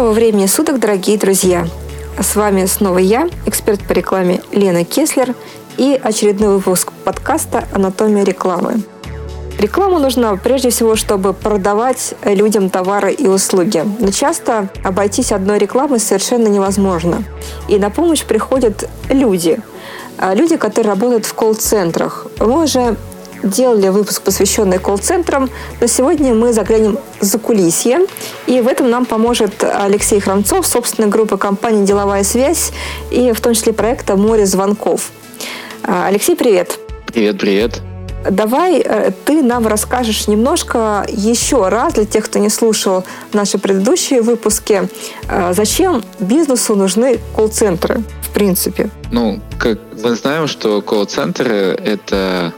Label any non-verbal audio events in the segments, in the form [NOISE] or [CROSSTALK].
Доброго времени суток, дорогие друзья! С вами снова я, эксперт по рекламе Лена Кеслер и очередной выпуск подкаста «Анатомия рекламы». Реклама нужна прежде всего, чтобы продавать людям товары и услуги. Но часто обойтись одной рекламой совершенно невозможно. И на помощь приходят люди. А люди, которые работают в колл-центрах. Мы уже делали выпуск, посвященный колл-центрам, но сегодня мы заглянем за кулисье, и в этом нам поможет Алексей Храмцов, собственной группы компании «Деловая связь» и в том числе проекта «Море звонков». А, Алексей, привет! Привет, привет! Давай э, ты нам расскажешь немножко еще раз для тех, кто не слушал наши предыдущие выпуски, э, зачем бизнесу нужны колл-центры в принципе? Ну, как мы знаем, что колл-центры — это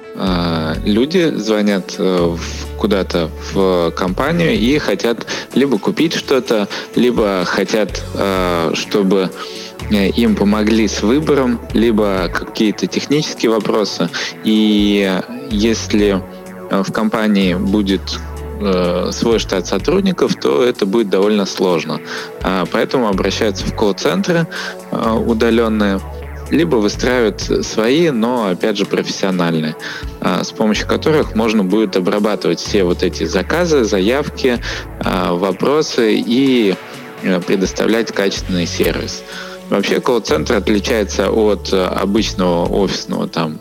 люди звонят э, куда-то в компанию и хотят либо купить что-то, либо хотят, э, чтобы Э, им помогли с выбором, либо какие-то технические вопросы. И если э, в компании будет э, свой штат сотрудников, то это будет довольно сложно. А, поэтому обращаются в колл-центры удаленные, либо выстраивают свои, но, опять же, профессиональные, с помощью которых можно будет обрабатывать все вот эти заказы, заявки, вопросы и предоставлять качественный сервис. Вообще колл-центр отличается от э, обычного офисного там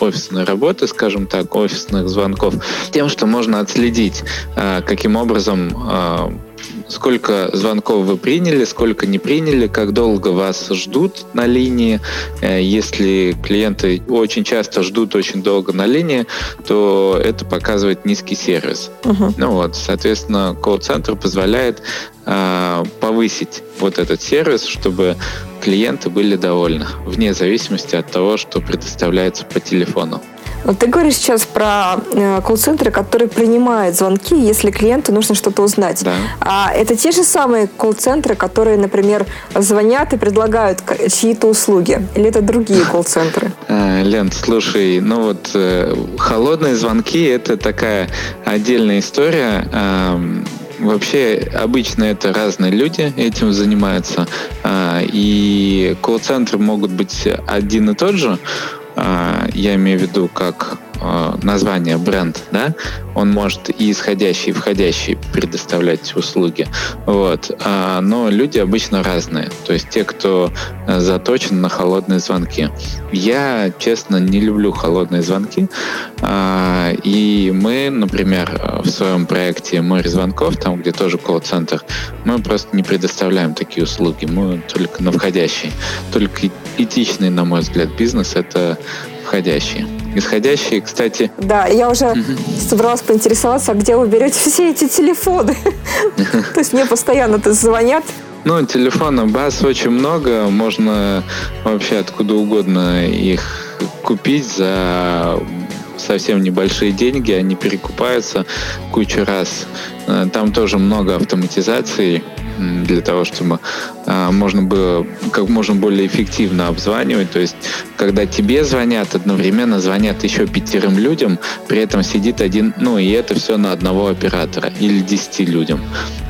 офисной работы, скажем так, офисных звонков, тем, что можно отследить, э, каким образом э, сколько звонков вы приняли, сколько не приняли, как долго вас ждут на линии. Если клиенты очень часто ждут очень долго на линии, то это показывает низкий сервис. Uh-huh. Ну вот, соответственно, колл-центр позволяет э, повысить вот этот сервис, чтобы клиенты были довольны, вне зависимости от того, что предоставляется по телефону. Вот ты говоришь сейчас про э, колл-центры, которые принимают звонки, если клиенту нужно что-то узнать. Да. А это те же самые колл-центры, которые, например, звонят и предлагают чьи-то услуги? Или это другие колл-центры? [LAUGHS] Э, Лен, слушай, ну вот э, холодные звонки – это такая отдельная история. Эм, Вообще, обычно это разные люди этим занимаются, а, и колл-центры могут быть один и тот же, я имею в виду как а, название бренд, да, он может и исходящий, и входящий предоставлять услуги, вот, а, но люди обычно разные, то есть те, кто э, заточен на холодные звонки. Я, честно, не люблю холодные звонки, и мы, например, в своем проекте «Море звонков», там, где тоже колл-центр, мы просто не предоставляем такие услуги, мы только на входящий. Только этичный, на мой взгляд, бизнес — это входящие. Исходящие, кстати... Да, я уже угу. собралась поинтересоваться, а где вы берете [LAUGHS] все эти телефоны? [LAUGHS] То есть мне постоянно то звонят. Ну, телефонов баз очень много, можно вообще откуда угодно их купить за совсем небольшие деньги, они перекупаются кучу раз. Э, там тоже много автоматизации для того, чтобы а, можно было как можно более эффективно обзванивать. То есть, когда тебе звонят, одновременно звонят еще пятерым людям, при этом сидит один, ну и это все на одного оператора или десяти людям.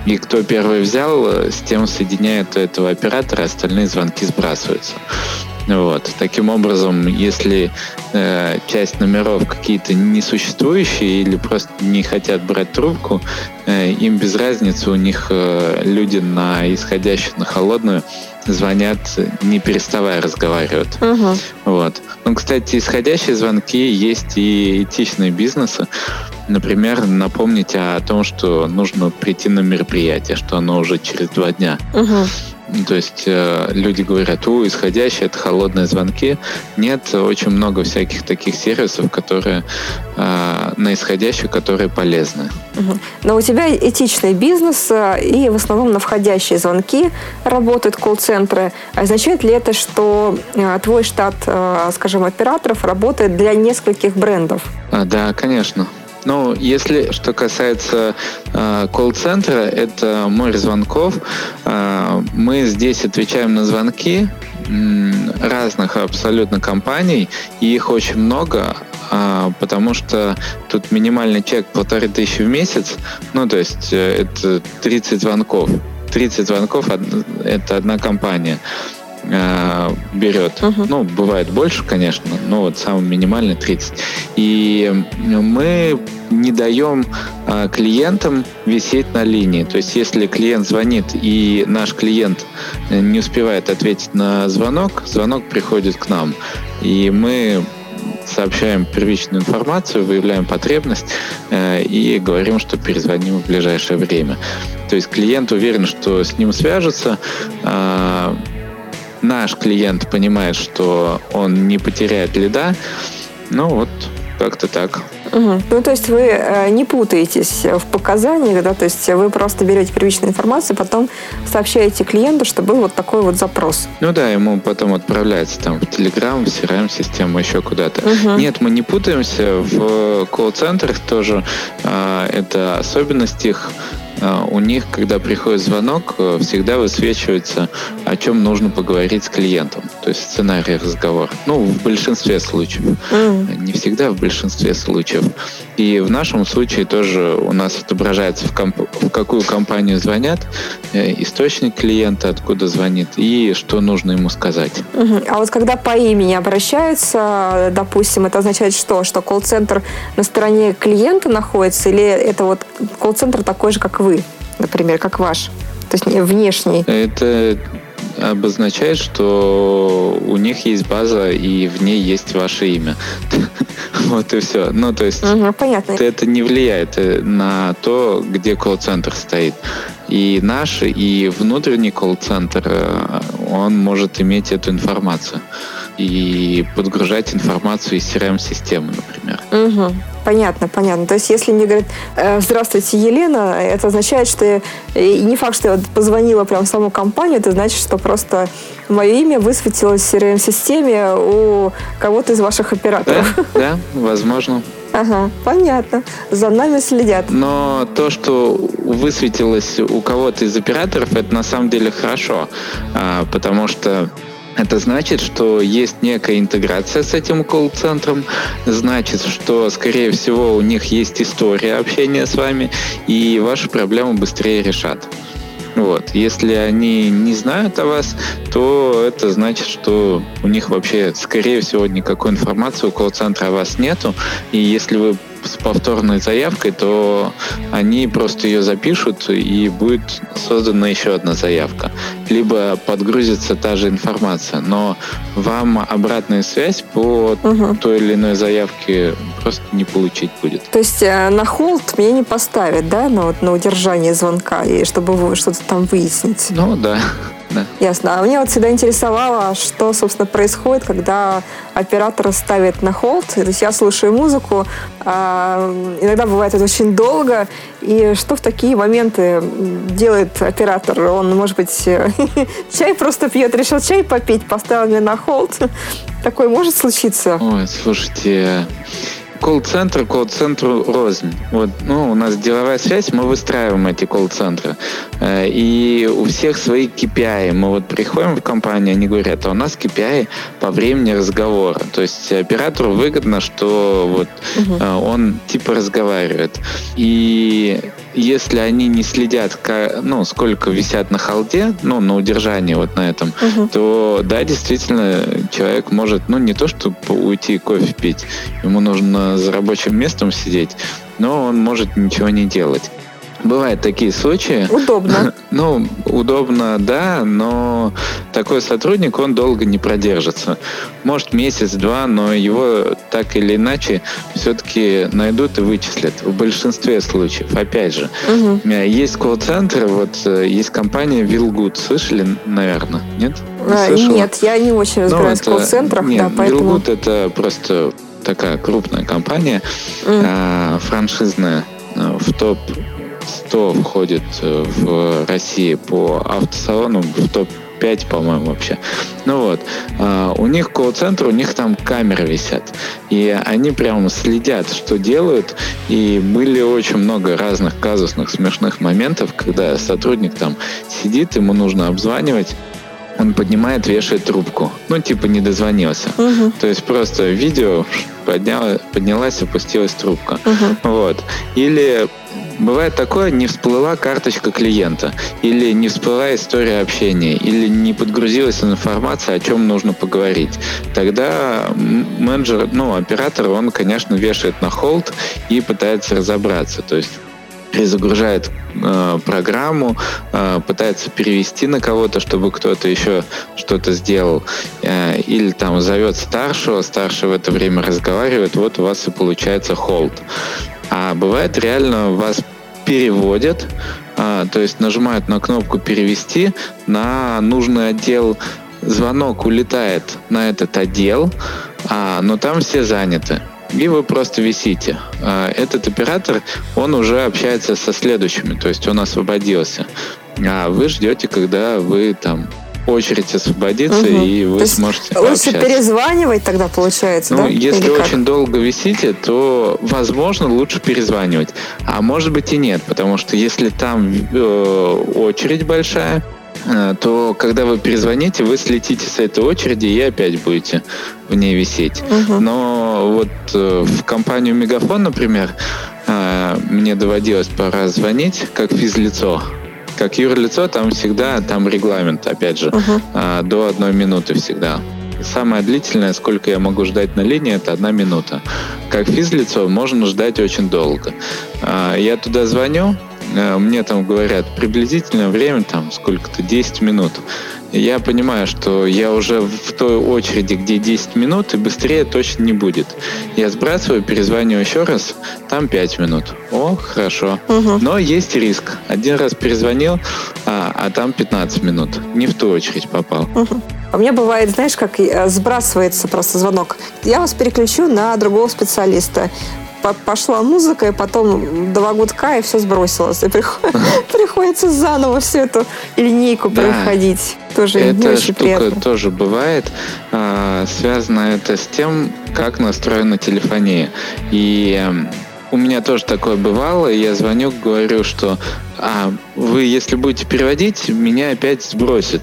И кто первый взял, э, с тем соединяет этого оператора, остальные звонки сбрасываются. Вот. Таким образом, если э, часть номеров какие-то несуществующие или просто не хотят брать трубку, э, им без разницы, у них э, люди на исходящую, на холодную звонят, не переставая разговаривать. Угу. Вот. Ну, кстати, исходящие звонки есть и этичные бизнесы. Например, напомнить о том, что нужно прийти на мероприятие, что оно уже через два дня. Угу. То есть э, люди говорят, у, исходящие это холодные звонки. Нет, очень много всяких таких сервисов, которые э, на исходящую, которые полезны. Угу. Но у тебя этичный бизнес, э, и в основном на входящие звонки работают колл-центры. Означает ли это, что э, твой штат, э, скажем, операторов работает для нескольких брендов? А, да, конечно. Ну, если что касается э, колл-центра, это море звонков. Э, мы здесь отвечаем на звонки разных абсолютно компаний, и их очень много, э, потому что тут минимальный чек полторы тысячи в месяц, ну, то есть э, это 30 звонков. 30 звонков это одна компания э, берет. Uh-huh. Ну, бывает больше, конечно, но вот самый минимальный 30. И мы не даем э, клиентам висеть на линии. То есть, если клиент звонит и наш клиент не успевает ответить на звонок, звонок приходит к нам. И мы сообщаем первичную информацию, выявляем потребность э, и говорим, что перезвоним в ближайшее время. То есть клиент уверен, что с ним свяжутся. Э, наш клиент понимает, что он не потеряет лида. Ну вот, как-то так. Угу. Ну, то есть вы э, не путаетесь в показаниях, да, то есть вы просто берете первичную информацию, потом сообщаете клиенту, что был вот такой вот запрос. Ну да, ему потом отправляется там в Telegram, в CRM-систему, еще куда-то. Угу. Нет, мы не путаемся. В колл-центрах тоже э, это особенность их у них, когда приходит звонок, э, всегда высвечивается, о чем нужно поговорить с клиентом. То есть сценарий разговора. Ну, в большинстве случаев. Mm. Не всегда, в большинстве случаев. И в нашем случае тоже у нас отображается, в, комп- в какую компанию звонят, э, источник клиента, откуда звонит, и что нужно ему сказать. Mm-hmm. А вот когда по имени обращаются, допустим, это означает что? Что колл-центр на стороне клиента находится, или это вот колл-центр такой же, как вы, например, как ваш? То есть внешний. Это обозначает, что у них есть база, и в ней есть ваше имя. [LAUGHS] вот и все. Ну, то есть угу, понятно. это не влияет э, на то, где колл-центр стоит. И наш, и внутренний колл-центр, э, он может иметь эту информацию и подгружать информацию из CRM-системы, например. Угу. Понятно, понятно. То есть, если мне говорят, «Э, здравствуйте, Елена, это означает, что и не факт, что я позвонила прям в саму компанию, это значит, что просто мое имя высветилось в CRM-системе у кого-то из ваших операторов. Да, да возможно. Ага, понятно. За нами следят. Но то, что высветилось у кого-то из операторов, это на самом деле хорошо, а, потому что это значит, что есть некая интеграция с этим колл-центром, значит, что, скорее всего, у них есть история общения с вами, и ваши проблемы быстрее решат. Вот. Если они не знают о вас, то это значит, что у них вообще, скорее всего, никакой информации у колл-центра о вас нету. И если вы с повторной заявкой, то они просто ее запишут и будет создана еще одна заявка. Либо подгрузится та же информация, но вам обратная связь по угу. той или иной заявке просто не получить будет. То есть э, на холд меня не поставят, да, на, вот, на удержание звонка, и чтобы что-то там выяснить? Ну да. Да. Ясно. А мне вот всегда интересовало, что, собственно, происходит, когда оператор ставит на холд. То есть я слушаю музыку, а иногда бывает это очень долго. И что в такие моменты делает оператор? Он, может быть, [LAUGHS] чай просто пьет, решил чай попить, поставил меня на холд. [LAUGHS] Такое может случиться? Ой, слушайте, колл-центр колл-центру рознь. Вот, ну, у нас деловая связь, мы выстраиваем эти колл-центры. Э, и у всех свои KPI. Мы вот приходим в компанию, они говорят, а у нас KPI по времени разговора. То есть оператору выгодно, что вот угу. он типа разговаривает. И если они не следят, ну, сколько висят на холде, ну, на удержании вот на этом, угу. то, да, действительно, человек может, ну, не то, чтобы уйти кофе пить, ему нужно за рабочим местом сидеть, но он может ничего не делать. Бывают такие случаи. Удобно. [LAUGHS] Ну, удобно, да, но такой сотрудник, он долго не продержится. Может, месяц-два, но его так или иначе все-таки найдут и вычислят. В большинстве случаев, опять же. Угу. Есть колл-центры, вот э, есть компания Вилгуд. Слышали, наверное? Нет? Не а, нет, я не очень ну, разбираюсь ну, в колл-центрах. Нет, да, поэтому... Вилгуд это просто такая крупная компания, mm. а, франшизная э, в топ 100 входит э, в России по автосалонам, в топ-5, по-моему, вообще. Ну вот, а, у них колл-центр, у них там камеры висят. И они прямо следят, что делают. И были очень много разных казусных смешных моментов, когда сотрудник там сидит, ему нужно обзванивать, он поднимает, вешает трубку. Ну, типа не дозвонился. Угу. То есть просто видео подняла, поднялась, опустилась трубка. Угу. Вот. Или бывает такое, не всплыла карточка клиента, или не всплыла история общения, или не подгрузилась информация, о чем нужно поговорить. Тогда менеджер, ну, оператор, он, конечно, вешает на холд и пытается разобраться. То есть перезагружает э, программу, э, пытается перевести на кого-то, чтобы кто-то еще что-то сделал, э, или там зовет старшего, старший в это время разговаривает, вот у вас и получается холд. А бывает реально вас переводят, э, то есть нажимают на кнопку перевести на нужный отдел, звонок улетает на этот отдел, а, но там все заняты и вы просто висите. А, этот оператор, он уже общается со следующими, то есть он освободился. А вы ждете, когда вы там очередь освободится, угу. и вы сможете Лучше перезванивать тогда получается, ну, да? Если очень долго висите, то, возможно, лучше перезванивать. А может быть и нет, потому что если там э, очередь большая, Э, то когда вы перезвоните, вы слетите с этой очереди и опять будете в ней висеть. Угу. Но вот э, в компанию Мегафон, например, э, мне доводилось пора звонить как физлицо. Как юрлицо, там всегда там регламент, опять же, угу. до одной минуты всегда. Самое длительное, сколько я могу ждать на линии, это одна минута. Как физлицо можно ждать очень долго. Я туда звоню, мне там говорят приблизительное время, там сколько-то, 10 минут. Я понимаю, что я уже в той очереди, где 10 минут, и быстрее точно не будет. Я сбрасываю, перезваниваю еще раз, там 5 минут. О, хорошо. Угу. Но есть риск. Один раз перезвонил, а, а там 15 минут. Не в ту очередь попал. Угу. У меня бывает, знаешь, как э, сбрасывается просто звонок. Я вас переключу на другого специалиста пошла музыка, и потом два гудка, и все сбросилось. И [LAUGHS] приходится заново всю эту линейку проходить. Тоже Эта не очень штука приятно. тоже бывает. А, связано это с тем, как настроена телефония. И эм, у меня тоже такое бывало, я звоню, говорю, что а, вы, если будете переводить, меня опять сбросит.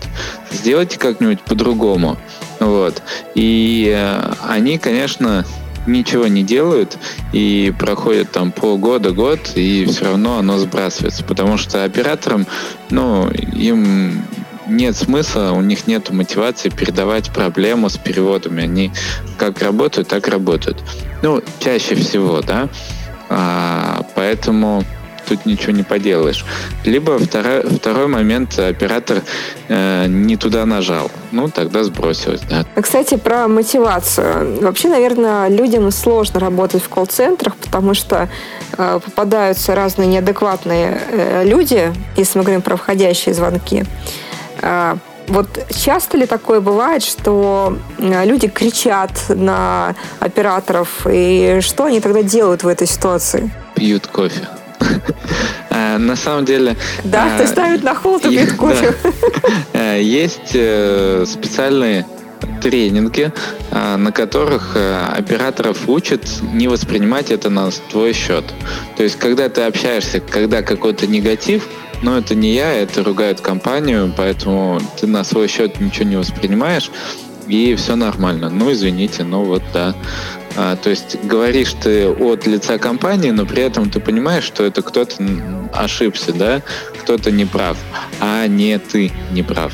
Сделайте как-нибудь по-другому. Вот. И э, они, конечно, ничего не делают, и проходит там полгода, год, и все равно оно сбрасывается, потому что операторам, ну, им нет смысла, у них нет мотивации передавать проблему с переводами. Они как работают, так работают. Ну, чаще всего, да. А, поэтому тут ничего не поделаешь. Либо второй, второй момент, оператор э, не туда нажал. Ну, тогда сбросилось, да. Кстати, про мотивацию. Вообще, наверное, людям сложно работать в колл-центрах, потому что э, попадаются разные неадекватные э, люди, если мы говорим про входящие звонки. Э, вот часто ли такое бывает, что э, люди кричат на операторов, и что они тогда делают в этой ситуации? Пьют кофе. Э, на самом деле... Да, ты э, ставит на холод и пьет кофе. Э, есть специальные тренинги, на которых операторов учат не воспринимать это на твой счет. То есть, когда ты общаешься, когда какой-то негатив, но это не я, это ругают компанию, поэтому ты на свой счет ничего не воспринимаешь, и все нормально. Ну, извините, ну вот да. А, то есть говоришь ты от лица компании, но при этом ты понимаешь, что это кто-то ошибся, да, кто-то не прав, а не ты не прав.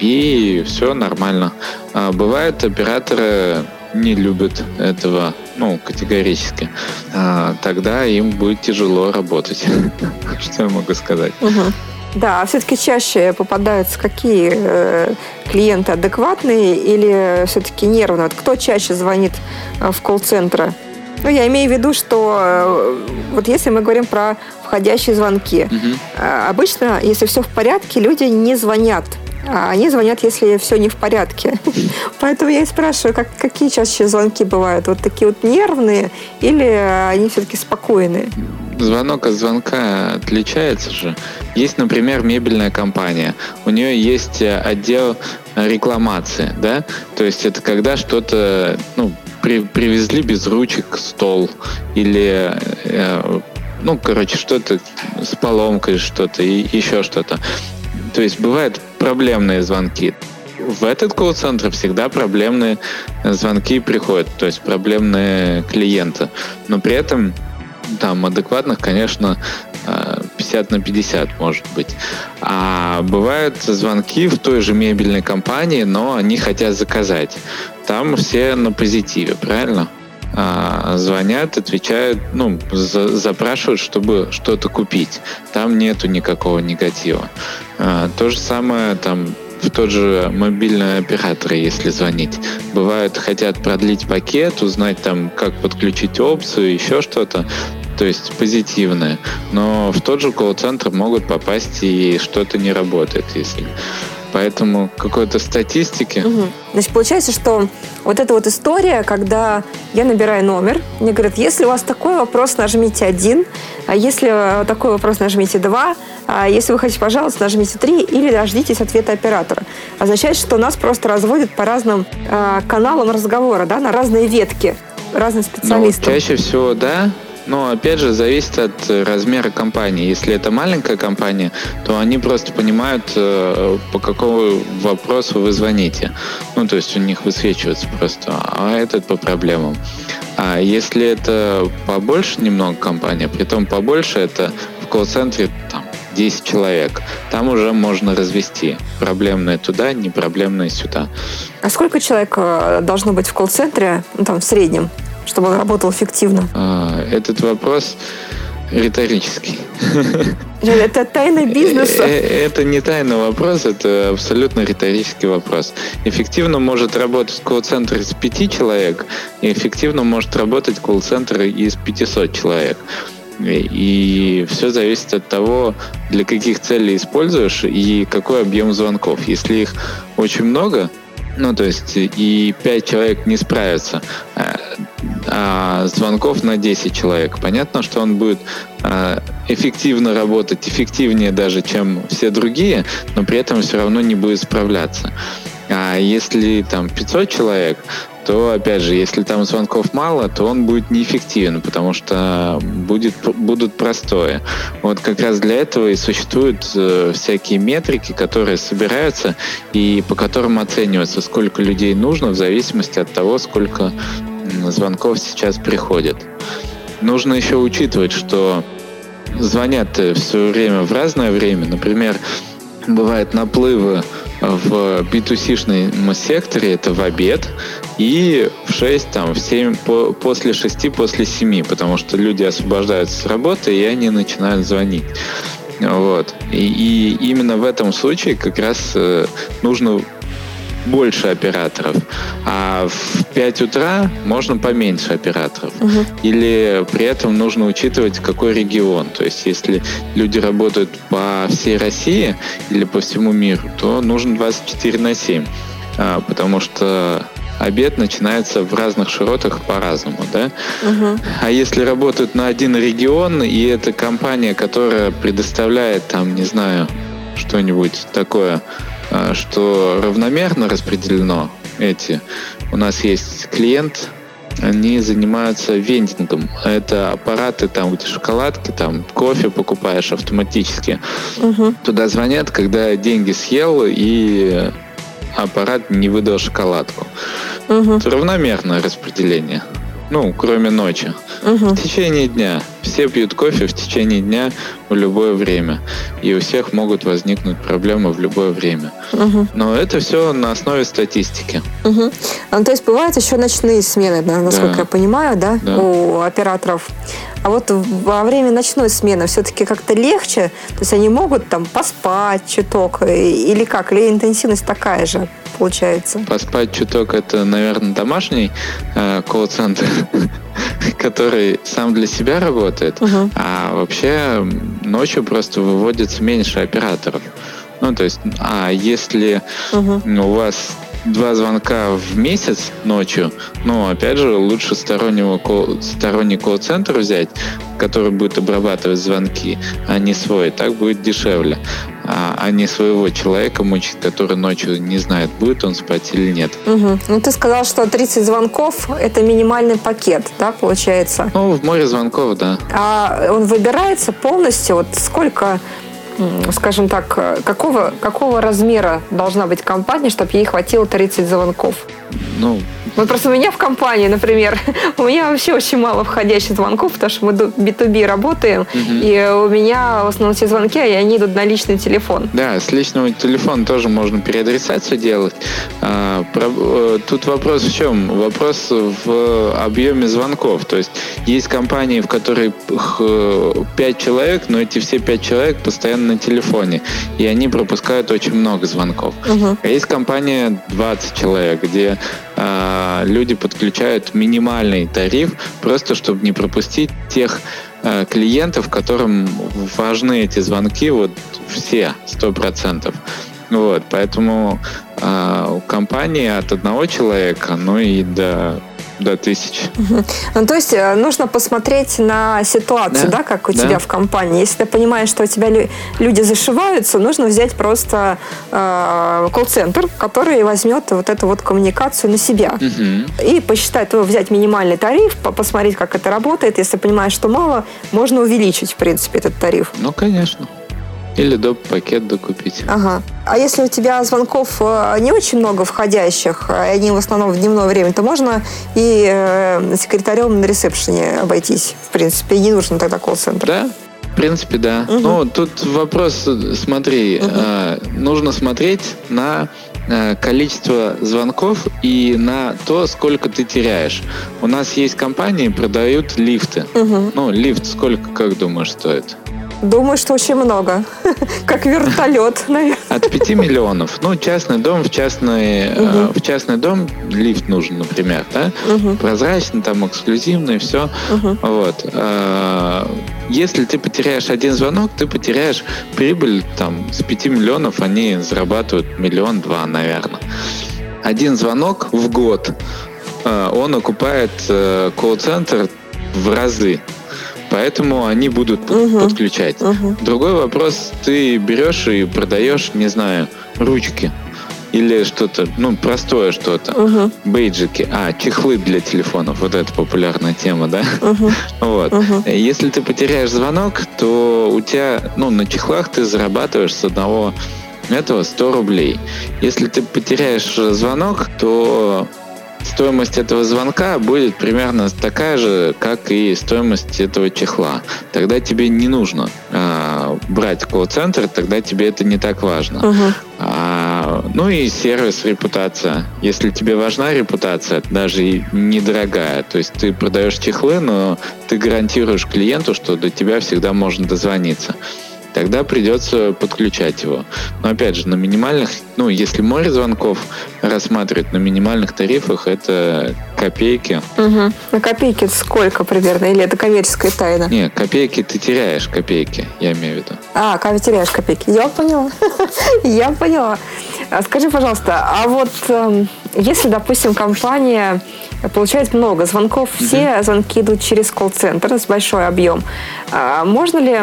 И все нормально. А бывают операторы не любят этого, ну, категорически. А, тогда им будет тяжело работать. [LAUGHS] Что я могу сказать? Да, а все-таки чаще попадаются какие э, клиенты адекватные или все-таки нервные? Вот кто чаще звонит э, в колл-центры? Ну, я имею в виду, что э, вот если мы говорим про входящие звонки, угу. обычно, если все в порядке, люди не звонят. А они звонят, если все не в порядке. [LAUGHS] Поэтому я и спрашиваю, как, какие чаще звонки бывают? Вот такие вот нервные или они все-таки спокойные? Звонок от звонка отличается же. Есть, например, мебельная компания. У нее есть э, отдел рекламации, да? То есть это когда что-то, ну, при, привезли без ручек стол или э, ну, короче, что-то с поломкой, что-то и еще что-то. То есть бывают проблемные звонки. В этот колл-центр всегда проблемные звонки приходят, то есть проблемные клиенты. Но при этом там адекватных, конечно, 50 на 50, может быть. А бывают звонки в той же мебельной компании, но они хотят заказать. Там все на позитиве, правильно? А, звонят, отвечают, ну, за, запрашивают, чтобы что-то купить. Там нету никакого негатива. А, то же самое там в тот же мобильный оператор, если звонить. Бывают, хотят продлить пакет, узнать там, как подключить опцию, еще что-то то есть позитивное. Но в тот же колл-центр могут попасть и что-то не работает, если Поэтому какой-то статистики. Угу. Значит, получается, что вот эта вот история, когда я набираю номер, мне говорят, если у вас такой вопрос, нажмите один, а если такой вопрос, нажмите два, а если вы хотите, пожалуйста, нажмите три или дождитесь ответа оператора. Означает, что нас просто разводят по разным э, каналам разговора, да, на разные ветки разные ну, специалисты. Ну, чаще всего, да, но опять же зависит от э, размера компании. Если это маленькая компания, то они просто понимают, э, по какому вопросу вы звоните. Ну, то есть у них высвечивается просто, а этот по проблемам. А если это побольше немного компания, при том побольше, это в колл-центре там 10 человек. Там уже можно развести. Проблемные туда, непроблемные сюда. А сколько человек э, должно быть в колл-центре, ну, там, в среднем? Чтобы он работал эффективно? А, этот вопрос риторический. Это тайна бизнеса? Э, э, это не тайный вопрос, это абсолютно риторический вопрос. Эффективно может работать колл-центр из пяти человек, и эффективно может работать колл-центр из 500 человек. И все зависит от того, для каких целей используешь и какой объем звонков. Если их очень много, ну, то есть и 5 человек не справятся, а, а звонков на 10 человек. Понятно, что он будет а, эффективно работать, эффективнее даже, чем все другие, но при этом все равно не будет справляться. А если там 500 человек, то, опять же, если там звонков мало, то он будет неэффективен, потому что будет, будут простое. Вот как раз для этого и существуют э, всякие метрики, которые собираются и по которым оценивается, сколько людей нужно в зависимости от того, сколько звонков сейчас приходит. Нужно еще учитывать, что звонят все время в разное время. Например, бывают наплывы в B2C-шном секторе это в обед и в 6, там, в 7, по, после 6, после 7, потому что люди освобождаются с работы, и они начинают звонить. Вот. И, и именно в этом случае как раз э, нужно больше операторов, а в 5 утра можно поменьше операторов. Угу. Или при этом нужно учитывать, какой регион. То есть, если люди работают по всей России или по всему миру, то нужно 24 на 7. А, потому что обед начинается в разных широтах по-разному, да? Угу. А если работают на один регион, и это компания, которая предоставляет там, не знаю, что-нибудь такое что равномерно распределено эти. У нас есть клиент, они занимаются вендингом. Это аппараты, там, где шоколадки, там, кофе покупаешь автоматически. Угу. Туда звонят, когда деньги съел и аппарат не выдал шоколадку. Угу. Это равномерное распределение. Ну, кроме ночи. Угу. В течение дня. Все пьют кофе в течение дня в любое время. И у всех могут возникнуть проблемы в любое время. Угу. Но это все на основе статистики. Угу. Ну, то есть бывают еще ночные смены, насколько да. я понимаю, да, да, у операторов. А вот во время ночной смены все-таки как-то легче? То есть они могут там поспать чуток? Или как? Или интенсивность такая же? получается. Поспать чуток это, наверное, домашний э, колл-центр, [LAUGHS] который сам для себя работает, угу. а вообще ночью просто выводится меньше операторов. Ну, то есть, а если угу. у вас два звонка в месяц ночью, ну, опять же, лучше стороннего кол, сторонний колл-центр взять, который будет обрабатывать звонки, а не свой. Так будет дешевле. А, а не своего человека мучить, который ночью не знает, будет он спать или нет. Угу. Ну, ты сказал, что 30 звонков – это минимальный пакет, да, получается? Ну, в море звонков, да. А он выбирается полностью? Вот сколько скажем так, какого, какого размера должна быть компания, чтобы ей хватило 30 звонков? Ну, Вот просто у меня в компании, например, [LAUGHS] у меня вообще очень мало входящих звонков, потому что мы B2B работаем, угу. и у меня в основном все звонки, и они идут на личный телефон. Да, с личного телефона тоже можно переадресацию делать. А, э, тут вопрос в чем? Вопрос в объеме звонков. То есть есть компании, в которых 5 человек, но эти все 5 человек постоянно на телефоне, и они пропускают очень много звонков. Угу. А есть компания 20 человек, где э, люди подключают минимальный тариф, просто чтобы не пропустить тех э, клиентов, которым важны эти звонки, вот все, сто процентов. Вот, поэтому э, компании от одного человека, ну и до до тысяч. Ну, то есть э, нужно посмотреть на ситуацию, да, да как у да. тебя в компании. Если ты понимаешь, что у тебя люди зашиваются, нужно взять просто э, колл-центр, который возьмет вот эту вот коммуникацию на себя. Угу. И посчитать, то взять минимальный тариф, посмотреть, как это работает. Если понимаешь, что мало, можно увеличить, в принципе, этот тариф. Ну, конечно. Или доп. пакет докупить. Ага. А если у тебя звонков э, не очень много входящих, и они в основном в дневное время, то можно и э, секретарем на ресепшене обойтись. В принципе, не нужно тогда колл-центр. Да, в принципе, да. Угу. Ну, тут вопрос, смотри, угу. э, нужно смотреть на э, количество звонков и на то, сколько ты теряешь. У нас есть компании, продают лифты. Угу. Ну, лифт сколько, как думаешь, стоит? Думаю, что очень много. [LAUGHS] Как вертолет, [LAUGHS] наверное. От 5 миллионов. Ну, частный дом, в частный, угу. в частный дом лифт нужен, например, да? Угу. Прозрачный, там, эксклюзивный, все. Угу. Вот. А, если ты потеряешь один звонок, ты потеряешь прибыль, там, с 5 миллионов они зарабатывают миллион-два, наверное. Один звонок в год, а, он окупает э, колл-центр в разы. Поэтому они будут угу. подключать. Угу. Другой вопрос, ты берешь и продаешь, не знаю, ручки или что-то, ну, простое что-то. Угу. Бейджики. А, чехлы для телефонов. Вот это популярная тема, да? Угу. [LAUGHS] вот. Угу. Если ты потеряешь звонок, то у тебя, ну, на чехлах ты зарабатываешь с одного этого 100 рублей. Если ты потеряешь звонок, то стоимость этого звонка будет примерно такая же, как и стоимость этого чехла. Тогда тебе не нужно э, брать колл-центр, тогда тебе это не так важно. Угу. А, ну и сервис, репутация. Если тебе важна репутация, даже и недорогая, то есть ты продаешь чехлы, но ты гарантируешь клиенту, что до тебя всегда можно дозвониться тогда придется подключать его. Но опять же, на минимальных, ну, если море звонков рассматривать, на минимальных тарифах это копейки. Угу. На копейки сколько примерно? Или это коммерческая тайна? Не, копейки ты теряешь, копейки, я имею в виду. А, теряешь копейки. Я поняла. [LAUGHS] я поняла. А скажи, пожалуйста, а вот эм, если, допустим, компания получает много звонков, все звонки идут через колл-центр с большой объем, а можно ли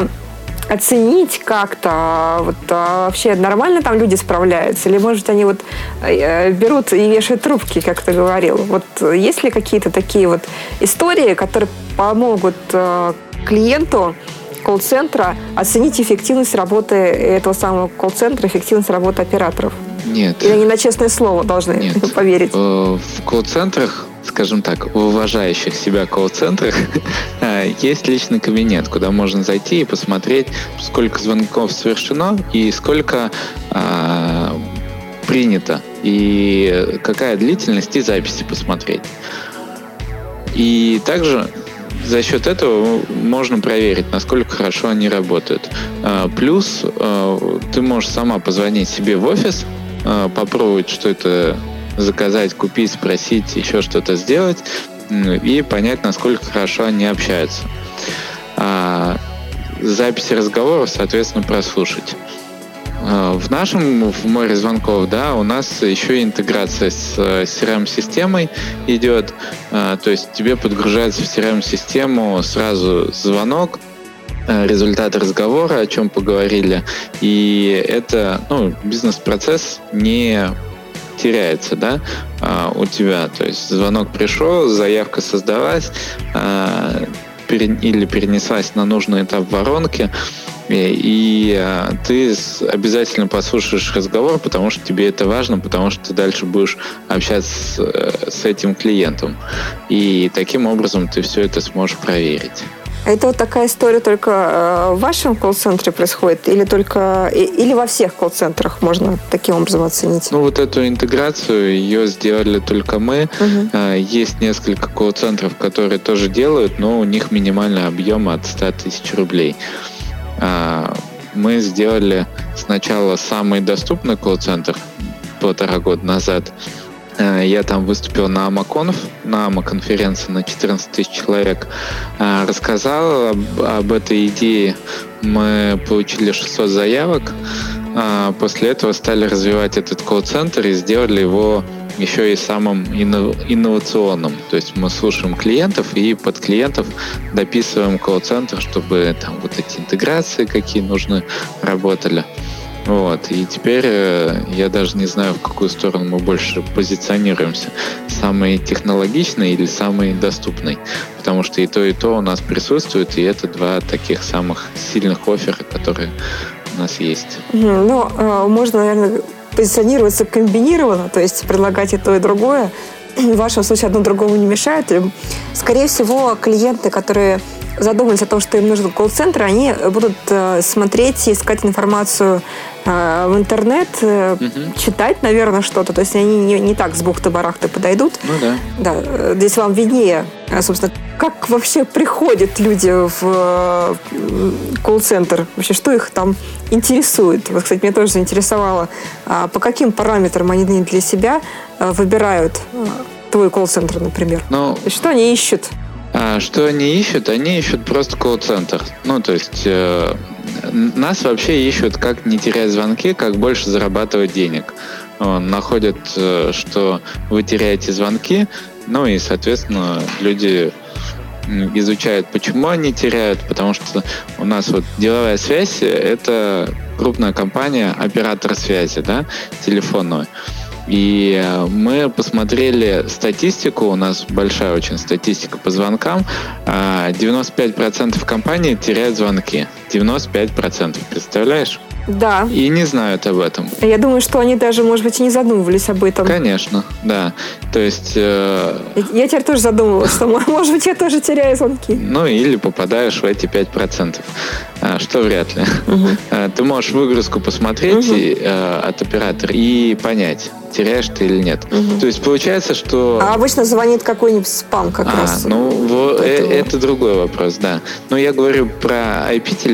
оценить как-то, вот а вообще нормально там люди справляются, или, может, они вот э, берут и вешают трубки, как ты говорил. Вот есть ли какие-то такие вот истории, которые помогут э, клиенту колл-центра оценить эффективность работы этого самого колл-центра, эффективность работы операторов? Нет. Или они на честное слово должны Нет. [LAUGHS] поверить? Э, в колл-центрах скажем так, в уважающих себя колл-центрах [LAUGHS] э, есть личный кабинет, куда можно зайти и посмотреть, сколько звонков совершено и сколько а, принято, и какая длительность и записи посмотреть. И также за счет этого можно проверить, насколько хорошо они работают. А, плюс а, ты можешь сама позвонить себе в офис, попробовать, что это заказать, купить, спросить, еще что-то сделать и понять, насколько хорошо они общаются. А, записи разговоров, соответственно, прослушать. А, в нашем, в море звонков, да, у нас еще интеграция с CRM-системой идет. А, то есть тебе подгружается в CRM-систему сразу звонок, результаты разговора, о чем поговорили. И это ну, бизнес-процесс не теряется, да, а, у тебя. То есть звонок пришел, заявка создалась а, или перенеслась на нужный этап воронки, и а, ты обязательно послушаешь разговор, потому что тебе это важно, потому что ты дальше будешь общаться с, э, с этим клиентом. И таким образом ты все это сможешь проверить. Это вот такая история только э, в вашем колл-центре происходит или только или во всех колл-центрах можно таким образом оценить? Ну вот эту интеграцию ее сделали только мы. Угу. Есть несколько колл-центров, которые тоже делают, но у них минимальный объем от 100 тысяч рублей. А, мы сделали сначала самый доступный колл-центр полтора года назад – я там выступил на Амаконф, на Ама-конференции на 14 тысяч человек. Э, рассказал об, об этой идее. Мы получили 600 заявок. Э, после этого стали развивать этот колл-центр и сделали его еще и самым инновационным. То есть мы слушаем клиентов и под клиентов дописываем колл-центр, чтобы там вот эти интеграции, какие нужны, работали. Вот. И теперь э, я даже не знаю, в какую сторону мы больше позиционируемся. Самый технологичный или самый доступный. Потому что и то, и то у нас присутствует, и это два таких самых сильных оффера, которые у нас есть. Ну, э, можно, наверное, позиционироваться комбинированно, то есть предлагать и то, и другое. [CLEARS THROAT] В вашем случае одно другому не мешает. Скорее всего, клиенты, которые задумались о том, что им нужен колл-центр, они будут э, смотреть и искать информацию э, в интернет, угу. читать, наверное, что-то. То есть они не, не так с бухты-барахты подойдут. Ну да. Да, здесь вам виднее, собственно, как вообще приходят люди в колл-центр? Вообще, что их там интересует? Вот, кстати, меня тоже заинтересовало, а по каким параметрам они для себя выбирают твой колл-центр, например? Ну, что они ищут? А, что они ищут? Они ищут просто колл-центр. Ну, то есть э, нас вообще ищут, как не терять звонки, как больше зарабатывать денег. находят, э, что вы теряете звонки, ну и, соответственно, люди изучают, почему они теряют, потому что у нас вот деловая связь — это крупная компания, оператор связи, да, телефонную. И э, мы посмотрели статистику, у нас большая очень статистика по звонкам. 95% а, компаний теряют звонки. 95%, представляешь? Да. И не знают об этом. Я думаю, что они даже, может быть, и не задумывались об этом. Конечно, да. То есть... Э... Я теперь тоже задумывалась, что, может быть, я тоже теряю звонки. Ну, или попадаешь в эти 5%. А, что вряд ли. Угу. Ты можешь выгрузку посмотреть угу. и, э, от оператора и понять, теряешь ты или нет. Угу. То есть получается, что... А обычно звонит какой-нибудь спам как а, раз. Ну, в... э, это другой вопрос, да. Но я говорю про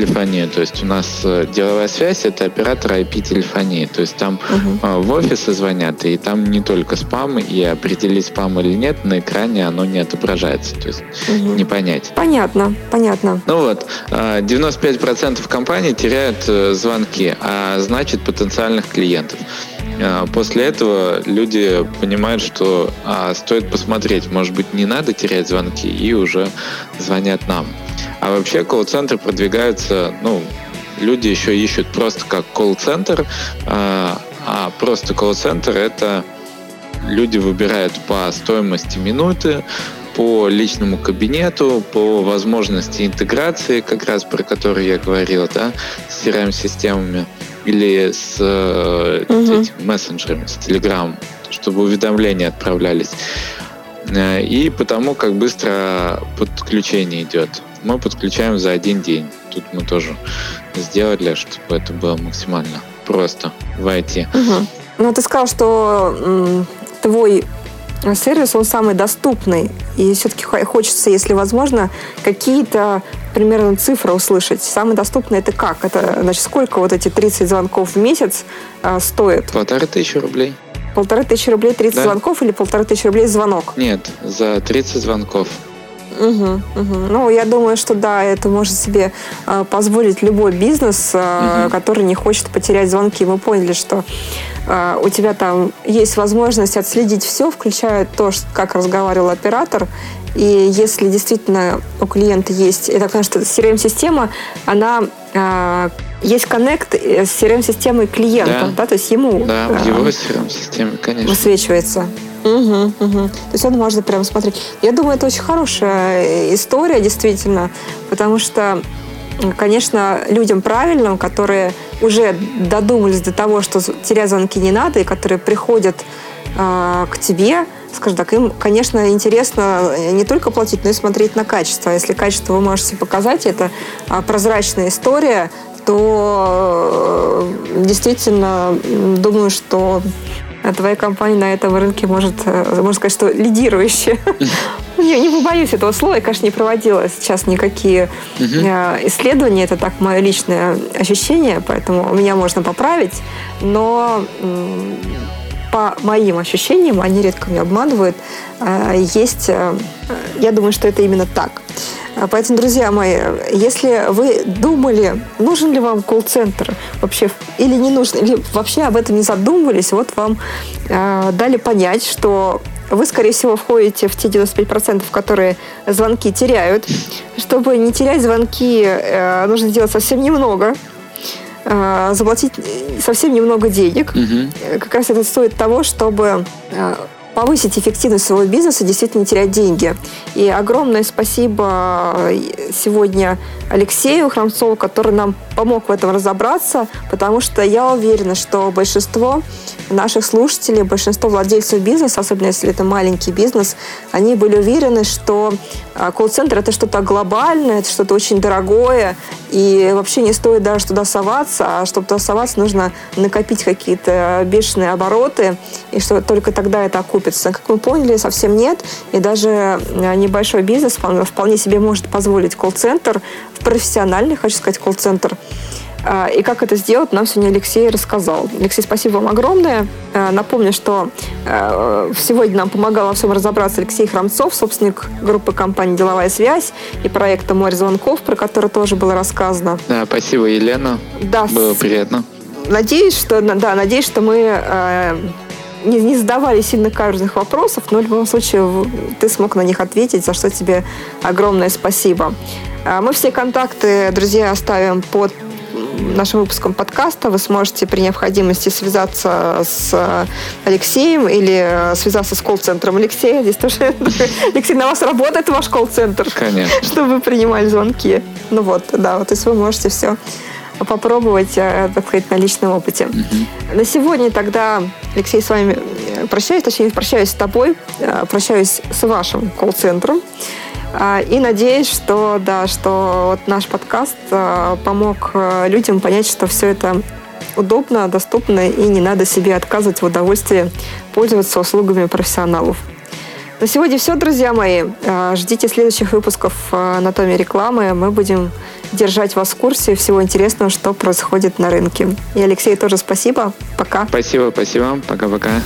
IP-телефонию, то есть у нас э, деловая связь — это оператор IP-телефонии, то есть там угу. в офисы звонят, и там не только спам, и определить спам или нет на экране оно не отображается, то есть угу. не понять. Понятно, понятно. Ну вот, 95% компаний теряют звонки, а значит потенциальных клиентов. А, после этого люди понимают, что а, стоит посмотреть, может быть, не надо терять звонки, и уже звонят нам. А вообще колл-центры продвигаются, ну, люди еще ищут просто как колл-центр, а, а просто колл-центр это люди выбирают по стоимости минуты, по личному кабинету, по возможности интеграции, как раз про которую я говорил, да, с CRM-системами или с угу. этим мессенджерами, с Telegram, чтобы уведомления отправлялись. Э, и потому как быстро подключение идет. Мы подключаем за один день. Тут мы тоже сделали, чтобы это было максимально просто в IT. Угу. Ну, ты сказал, что м, твой сервис, он самый доступный. И все-таки хочется, если возможно, какие-то примерно цифры услышать. Самый доступный это как? Это, значит, сколько вот эти 30 звонков в месяц а, стоит? Полторы тысячи рублей. Полторы тысячи рублей 30 да. звонков или полторы тысячи рублей звонок? Нет, за 30 звонков. Угу, угу. Ну, я думаю, что да, это может себе э, позволить любой бизнес, э, угу. который не хочет потерять звонки. Мы поняли, что э, у тебя там есть возможность отследить все, включая то, как разговаривал оператор. И если действительно у клиента есть, это, конечно, CRM-система, она э, есть коннект с CRM-системой клиента, да. да, то есть ему да, в его CRM-системе, конечно. высвечивается. Угу, угу. То есть он может прямо смотреть. Я думаю, это очень хорошая история, действительно, потому что конечно, людям правильным, которые уже додумались до того, что терять звонки не надо, и которые приходят э, к тебе, скажем так, им, конечно, интересно не только платить, но и смотреть на качество. Если качество вы можете показать, это а, прозрачная история, то э, действительно думаю, что твоя компания на этом рынке может, э, можно сказать, что лидирующая. [LAUGHS] Не, не побоюсь этого слова, я, конечно, не проводила сейчас никакие э, исследования, это так мое личное ощущение, поэтому меня можно поправить, но по моим ощущениям, они редко меня обманывают, есть, я думаю, что это именно так. А поэтому, друзья мои, если вы думали, нужен ли вам колл-центр вообще или не нужен, или вообще об этом не задумывались, вот вам э, дали понять, что вы, скорее всего, входите в те 95%, которые звонки теряют. Чтобы не терять звонки, э, нужно делать совсем немного э, заплатить совсем немного денег. Угу. Как раз это стоит того, чтобы повысить эффективность своего бизнеса, действительно терять деньги. И огромное спасибо э, сегодня Алексею Храмцову, который нам помог в этом разобраться, потому что я уверена, что большинство наших слушателей, большинство владельцев бизнеса, особенно если это маленький бизнес, они были уверены, что а, колл-центр это что-то глобальное, это что-то очень дорогое, и вообще не стоит даже туда соваться, а чтобы туда соваться, нужно накопить какие-то бешеные обороты, и что только тогда это окупится. Как мы поняли, совсем нет, и даже а, небольшой бизнес вполне себе может позволить колл-центр, профессиональный, хочу сказать, колл-центр, а, и как это сделать, нам сегодня Алексей рассказал. Алексей, спасибо вам огромное. А, напомню, что а, сегодня нам помогал во всем разобраться Алексей Храмцов, собственник группы компании «Деловая связь» и проекта «Море звонков», про который тоже было рассказано. Да, спасибо, Елена. Да. Было приятно. Надеюсь, что, да, надеюсь, что мы не, не задавали сильно каждых вопросов, но в любом случае ты смог на них ответить, за что тебе огромное спасибо. Мы все контакты, друзья, оставим под нашим выпуском подкаста вы сможете при необходимости связаться с Алексеем или связаться с колл-центром Алексея. Здесь тоже [LAUGHS] Алексей, на вас работает ваш колл-центр. Конечно. [LAUGHS] Чтобы вы принимали звонки. Ну вот, да, вот, то есть вы можете все попробовать, э, так сказать, на личном опыте. Угу. На сегодня тогда, Алексей, с вами э, прощаюсь, точнее, прощаюсь с тобой, э, прощаюсь с вашим колл-центром. И надеюсь, что, да, что вот наш подкаст помог людям понять, что все это удобно, доступно и не надо себе отказывать в удовольствии пользоваться услугами профессионалов. На сегодня все, друзья мои. Ждите следующих выпусков «Анатомии рекламы». Мы будем держать вас в курсе всего интересного, что происходит на рынке. И Алексей тоже спасибо. Пока. Спасибо, спасибо. Пока-пока.